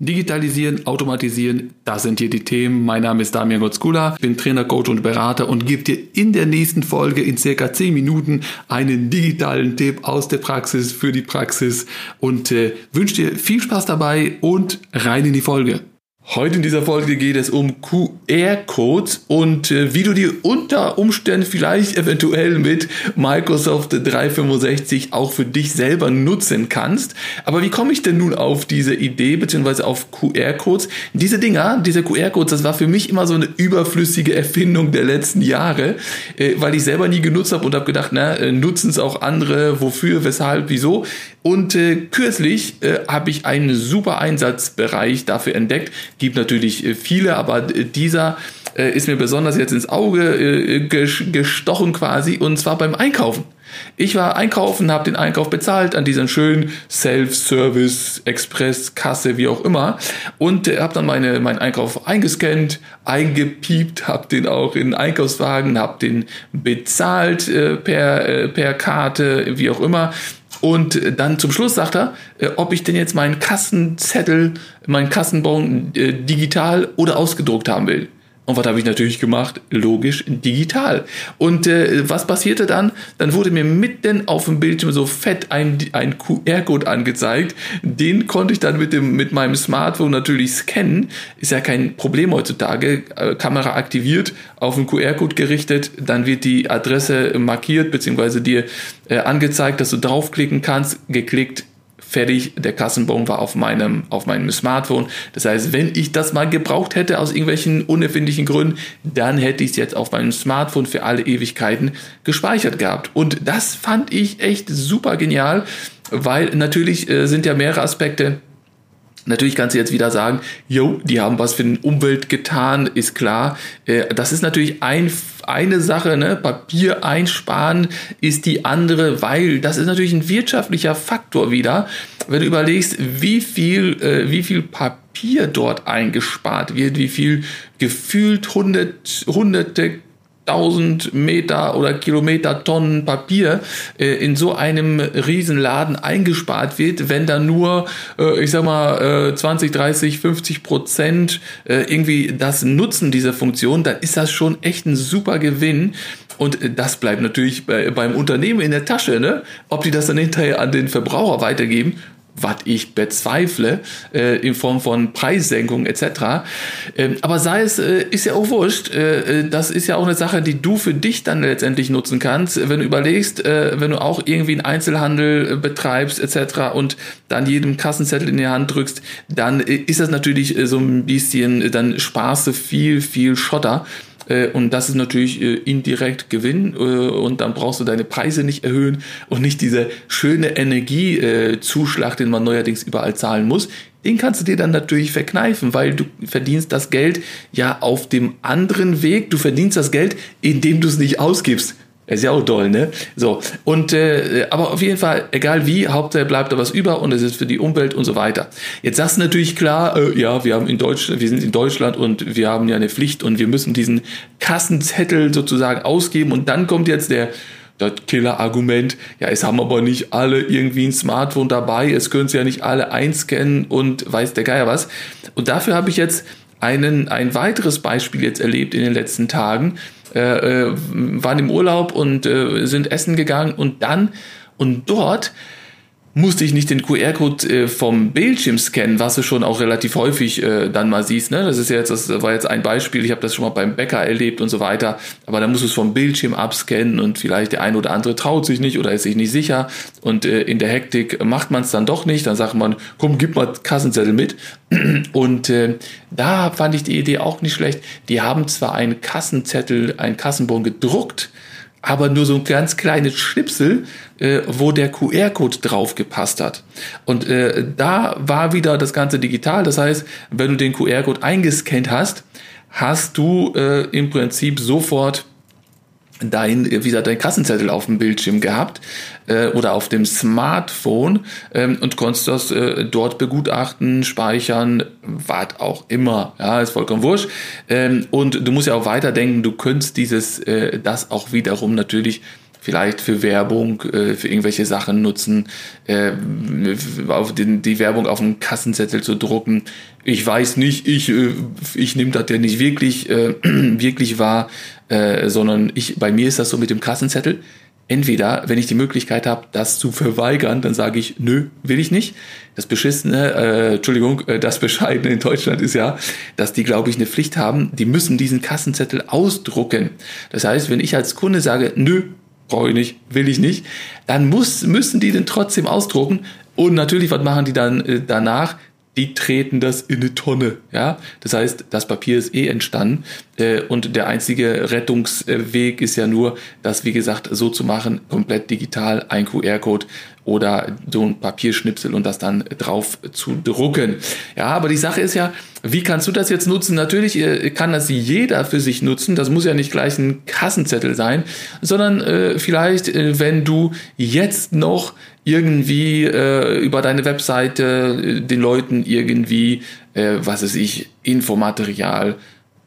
Digitalisieren, automatisieren, das sind hier die Themen. Mein Name ist Damian Gotzkula, bin Trainer, Coach und Berater und gebe dir in der nächsten Folge in circa 10 Minuten einen digitalen Tipp aus der Praxis für die Praxis und äh, wünsche dir viel Spaß dabei und rein in die Folge. Heute in dieser Folge geht es um QR-Codes und äh, wie du die unter Umständen vielleicht eventuell mit Microsoft 365 auch für dich selber nutzen kannst. Aber wie komme ich denn nun auf diese Idee beziehungsweise auf QR-Codes? Diese Dinger, diese QR-Codes, das war für mich immer so eine überflüssige Erfindung der letzten Jahre, äh, weil ich selber nie genutzt habe und habe gedacht, na, äh, nutzen es auch andere, wofür, weshalb, wieso. Und äh, kürzlich äh, habe ich einen super Einsatzbereich dafür entdeckt. Gibt natürlich äh, viele, aber äh, dieser äh, ist mir besonders jetzt ins Auge gestochen quasi und zwar beim Einkaufen. Ich war einkaufen, habe den Einkauf bezahlt an diesen schönen Self-Service, Express, Kasse, wie auch immer und äh, habe dann meine, meinen Einkauf eingescannt, eingepiept, habe den auch in den Einkaufswagen, habe den bezahlt äh, per, äh, per Karte, wie auch immer und dann zum Schluss sagt er, äh, ob ich denn jetzt meinen Kassenzettel, meinen Kassenbon äh, digital oder ausgedruckt haben will. Und was habe ich natürlich gemacht? Logisch, digital. Und äh, was passierte dann? Dann wurde mir mitten auf dem Bildschirm so fett ein, ein QR-Code angezeigt. Den konnte ich dann mit, dem, mit meinem Smartphone natürlich scannen. Ist ja kein Problem heutzutage. Äh, Kamera aktiviert, auf den QR-Code gerichtet, dann wird die Adresse markiert, beziehungsweise dir äh, angezeigt, dass du draufklicken kannst, geklickt, fertig, der Kassenbon war auf meinem, auf meinem Smartphone. Das heißt, wenn ich das mal gebraucht hätte aus irgendwelchen unerfindlichen Gründen, dann hätte ich es jetzt auf meinem Smartphone für alle Ewigkeiten gespeichert gehabt. Und das fand ich echt super genial, weil natürlich äh, sind ja mehrere Aspekte Natürlich kannst du jetzt wieder sagen, jo, die haben was für die Umwelt getan, ist klar. Äh, das ist natürlich ein, eine Sache, ne? Papier einsparen ist die andere, weil das ist natürlich ein wirtschaftlicher Faktor wieder. Wenn du überlegst, wie viel, äh, wie viel Papier dort eingespart wird, wie viel gefühlt hundert, hunderte 1000 Meter oder Kilometer Tonnen Papier äh, in so einem Riesenladen eingespart wird, wenn da nur, äh, ich sag mal, äh, 20, 30, 50 Prozent äh, irgendwie das nutzen, diese Funktion, dann ist das schon echt ein super Gewinn. Und das bleibt natürlich bei, beim Unternehmen in der Tasche, ne? Ob die das dann hinterher an den Verbraucher weitergeben, was ich bezweifle, äh, in Form von Preissenkung etc. Ähm, aber sei es, äh, ist ja auch wurscht. Äh, äh, das ist ja auch eine Sache, die du für dich dann letztendlich nutzen kannst, wenn du überlegst, äh, wenn du auch irgendwie einen Einzelhandel äh, betreibst etc. und dann jedem Kassenzettel in die Hand drückst, dann ist das natürlich so ein bisschen, dann sparst du viel, viel Schotter. Äh, und das ist natürlich äh, indirekt Gewinn äh, und dann brauchst du deine Preise nicht erhöhen und nicht dieser schöne Energiezuschlag, den man neuerdings überall zahlen muss. Den kannst du dir dann natürlich verkneifen, weil du verdienst das Geld ja auf dem anderen Weg. Du verdienst das Geld, indem du es nicht ausgibst. Ist ja auch toll, ne? So. Und äh, aber auf jeden Fall, egal wie, Hauptsache bleibt da was über und es ist für die Umwelt und so weiter. Jetzt sagst du natürlich klar, äh, ja, wir haben in Deutschland, wir sind in Deutschland und wir haben ja eine Pflicht und wir müssen diesen Kassenzettel sozusagen ausgeben und dann kommt jetzt der das Killer-Argument, ja, es haben aber nicht alle irgendwie ein Smartphone dabei, es können sie ja nicht alle einscannen und weiß der Geier was. Und dafür habe ich jetzt einen, ein weiteres Beispiel jetzt erlebt in den letzten Tagen äh, äh, waren im Urlaub und äh, sind essen gegangen und dann und dort musste ich nicht den QR-Code äh, vom Bildschirm scannen, was du schon auch relativ häufig äh, dann mal siehst. Ne? Das ist jetzt, das war jetzt ein Beispiel. Ich habe das schon mal beim Bäcker erlebt und so weiter. Aber da musst du es vom Bildschirm abscannen und vielleicht der ein oder andere traut sich nicht oder ist sich nicht sicher und äh, in der Hektik macht man es dann doch nicht. Dann sagt man, komm, gib mal Kassenzettel mit. Und äh, da fand ich die Idee auch nicht schlecht. Die haben zwar einen Kassenzettel, einen Kassenbon gedruckt, aber nur so ein ganz kleines Schnipsel, äh, wo der QR-Code drauf gepasst hat. Und äh, da war wieder das Ganze digital. Das heißt, wenn du den QR-Code eingescannt hast, hast du äh, im Prinzip sofort dein, wie gesagt, dein Kassenzettel auf dem Bildschirm gehabt äh, oder auf dem Smartphone ähm, und konntest das äh, dort begutachten, speichern, was auch immer. Ja, ist vollkommen wurscht. Ähm, und du musst ja auch weiterdenken, du könntest dieses, äh, das auch wiederum natürlich vielleicht für Werbung, äh, für irgendwelche Sachen nutzen, äh, auf den, die Werbung auf dem Kassenzettel zu drucken. Ich weiß nicht, ich, äh, ich nehme das ja nicht wirklich, äh, wirklich wahr, äh, sondern ich, bei mir ist das so mit dem Kassenzettel. Entweder, wenn ich die Möglichkeit habe, das zu verweigern, dann sage ich, nö, will ich nicht. Das Beschissene, äh, Entschuldigung, äh, das Bescheidene in Deutschland ist ja, dass die, glaube ich, eine Pflicht haben, die müssen diesen Kassenzettel ausdrucken. Das heißt, wenn ich als Kunde sage, nö, brauche ich nicht, will ich nicht, dann muss, müssen die den trotzdem ausdrucken. Und natürlich, was machen die dann äh, danach? Die treten das in eine Tonne. Ja, das heißt, das Papier ist eh entstanden äh, und der einzige Rettungsweg ist ja nur, das wie gesagt so zu machen, komplett digital, ein QR-Code oder so ein Papierschnipsel und das dann drauf zu drucken. Ja, aber die Sache ist ja, wie kannst du das jetzt nutzen? Natürlich äh, kann das jeder für sich nutzen. Das muss ja nicht gleich ein Kassenzettel sein, sondern äh, vielleicht, äh, wenn du jetzt noch irgendwie äh, über deine Webseite äh, den Leuten irgendwie, äh, was weiß ich, Infomaterial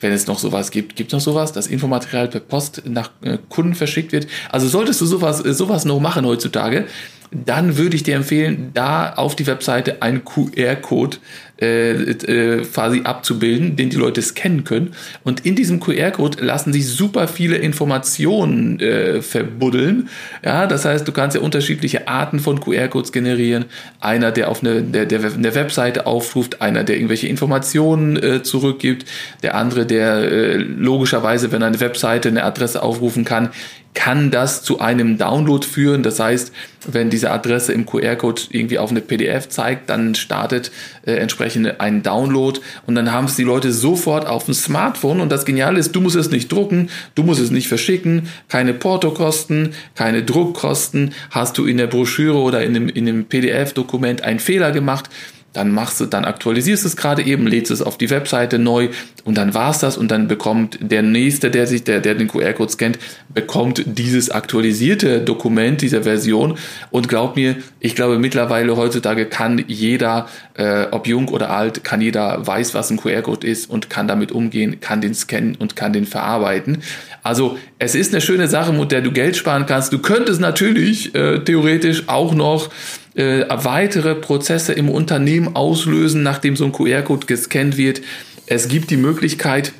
wenn es noch sowas gibt. Gibt es noch sowas, dass Infomaterial per Post nach Kunden verschickt wird? Also solltest du sowas, sowas noch machen heutzutage, dann würde ich dir empfehlen, da auf die Webseite einen QR-Code äh, äh, quasi abzubilden, den die Leute scannen können. Und in diesem QR-Code lassen sich super viele Informationen äh, verbuddeln. Ja, das heißt, du kannst ja unterschiedliche Arten von QR-Codes generieren. Einer, der auf eine, der, der eine Webseite aufruft, einer, der irgendwelche Informationen äh, zurückgibt, der andere, der äh, logischerweise, wenn eine Webseite eine Adresse aufrufen kann, kann das zu einem Download führen. Das heißt, wenn diese Adresse im QR-Code irgendwie auf eine PDF zeigt, dann startet äh, entsprechend ein Download und dann haben es die Leute sofort auf dem Smartphone. Und das Geniale ist, du musst es nicht drucken, du musst es nicht verschicken, keine Portokosten, keine Druckkosten. Hast du in der Broschüre oder in dem, in dem PDF-Dokument einen Fehler gemacht, dann machst du, dann aktualisierst du es gerade eben, lädst es auf die Webseite neu und dann war's das und dann bekommt der nächste, der sich, der, der den QR-Code scannt, bekommt dieses aktualisierte Dokument dieser Version und glaub mir, ich glaube mittlerweile heutzutage kann jeder, äh, ob jung oder alt, kann jeder weiß, was ein QR-Code ist und kann damit umgehen, kann den scannen und kann den verarbeiten. Also es ist eine schöne Sache, mit der du Geld sparen kannst. Du könntest natürlich äh, theoretisch auch noch äh, weitere Prozesse im Unternehmen auslösen, nachdem so ein QR-Code gescannt wird. Es gibt die Möglichkeit,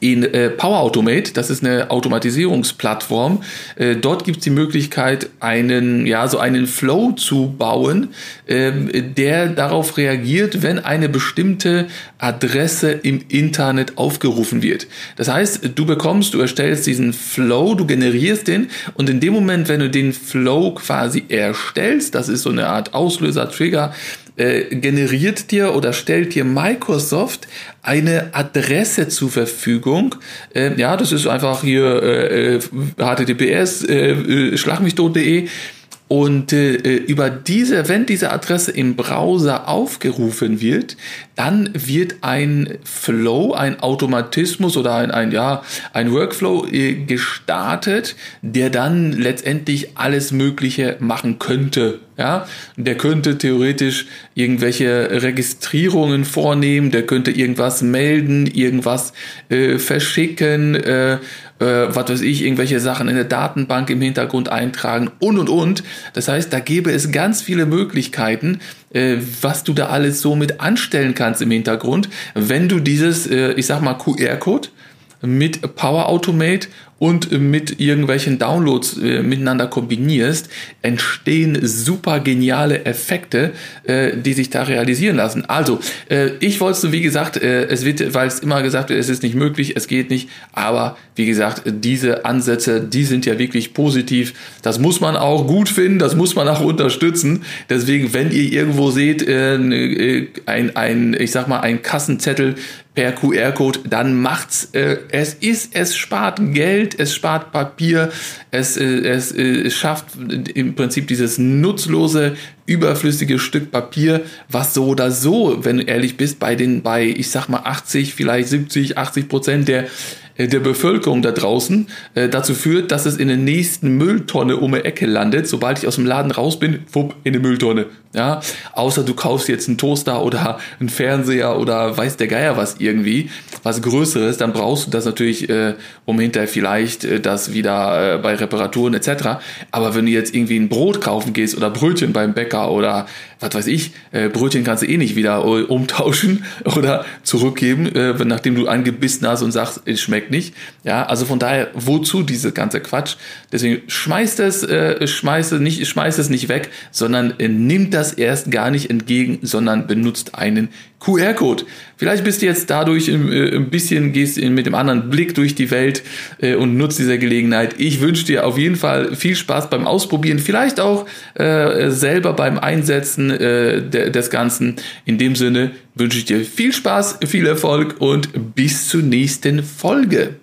in äh, Power Automate, das ist eine Automatisierungsplattform. Äh, dort gibt es die Möglichkeit, einen, ja, so einen Flow zu bauen, ähm, der darauf reagiert, wenn eine bestimmte Adresse im Internet aufgerufen wird. Das heißt, du bekommst, du erstellst diesen Flow, du generierst den und in dem Moment, wenn du den Flow quasi erstellst, das ist so eine Art Auslöser, Trigger, äh, generiert dir oder stellt dir Microsoft eine Adresse zur Verfügung. Äh, ja, das ist einfach hier äh, https äh, äh schlagmichtot.de und äh, äh, über diese, wenn diese Adresse im Browser aufgerufen wird, dann wird ein Flow, ein Automatismus oder ein, ein ja, ein Workflow äh, gestartet, der dann letztendlich alles Mögliche machen könnte. Ja, der könnte theoretisch irgendwelche Registrierungen vornehmen, der könnte irgendwas melden, irgendwas äh, verschicken, äh, äh, was weiß ich, irgendwelche Sachen in der Datenbank im Hintergrund eintragen und und und. Das heißt, da gäbe es ganz viele Möglichkeiten, äh, was du da alles so mit anstellen kannst im Hintergrund, wenn du dieses, äh, ich sag mal, QR-Code mit Power Automate und mit irgendwelchen Downloads äh, miteinander kombinierst, entstehen super geniale Effekte, äh, die sich da realisieren lassen. Also, äh, ich wollte, wie gesagt, äh, es wird, weil es immer gesagt wird, es ist nicht möglich, es geht nicht, aber wie gesagt, diese Ansätze, die sind ja wirklich positiv. Das muss man auch gut finden, das muss man auch unterstützen. Deswegen, wenn ihr irgendwo seht, äh, äh ein, ein, ich sag mal, ein Kassenzettel per QR-Code, dann macht's. Es ist, es spart Geld, es spart Papier, es, äh, es, äh, es schafft im Prinzip dieses nutzlose, überflüssige Stück Papier, was so oder so, wenn du ehrlich bist, bei den, bei, ich sag mal 80, vielleicht 70, 80 Prozent der äh, der Bevölkerung da draußen äh, dazu führt, dass es in der nächsten Mülltonne um die Ecke landet. Sobald ich aus dem Laden raus bin, wupp, in die Mülltonne. Ja, außer du kaufst jetzt einen Toaster oder einen Fernseher oder weiß der Geier was irgendwie, was Größeres, dann brauchst du das natürlich, äh, um hinterher vielleicht äh, das wieder äh, bei Reparaturen etc. Aber wenn du jetzt irgendwie ein Brot kaufen gehst oder Brötchen beim Bäcker oder was weiß ich, äh, Brötchen kannst du eh nicht wieder äh, umtauschen oder zurückgeben, äh, nachdem du angebissen hast und sagst, es schmeckt nicht. Ja, also von daher, wozu diese ganze Quatsch? Deswegen schmeißt es, äh, schmeißt es nicht, schmeißt es nicht weg, sondern äh, nimmt das erst gar nicht entgegen, sondern benutzt einen QR-Code. Vielleicht bist du jetzt dadurch ein, äh, ein bisschen, gehst mit dem anderen Blick durch die Welt äh, und nutzt diese Gelegenheit. Ich wünsche dir auf jeden Fall viel Spaß beim Ausprobieren, vielleicht auch äh, selber beim Einsetzen de des Ganzen. In dem Sinne wünsche ich dir viel Spaß, viel Erfolg und bis zur nächsten Folge.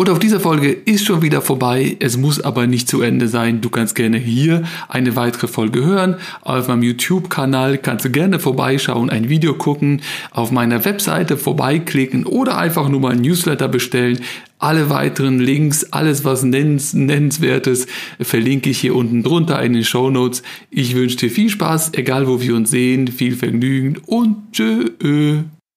Und auf dieser Folge ist schon wieder vorbei. Es muss aber nicht zu Ende sein. Du kannst gerne hier eine weitere Folge hören. Auf meinem YouTube-Kanal kannst du gerne vorbeischauen, ein Video gucken, auf meiner Webseite vorbeiklicken oder einfach nur mal ein Newsletter bestellen. Alle weiteren Links, alles was nennens, nennenswertes, verlinke ich hier unten drunter in den Show Notes. Ich wünsche dir viel Spaß, egal wo wir uns sehen, viel Vergnügen und tschö.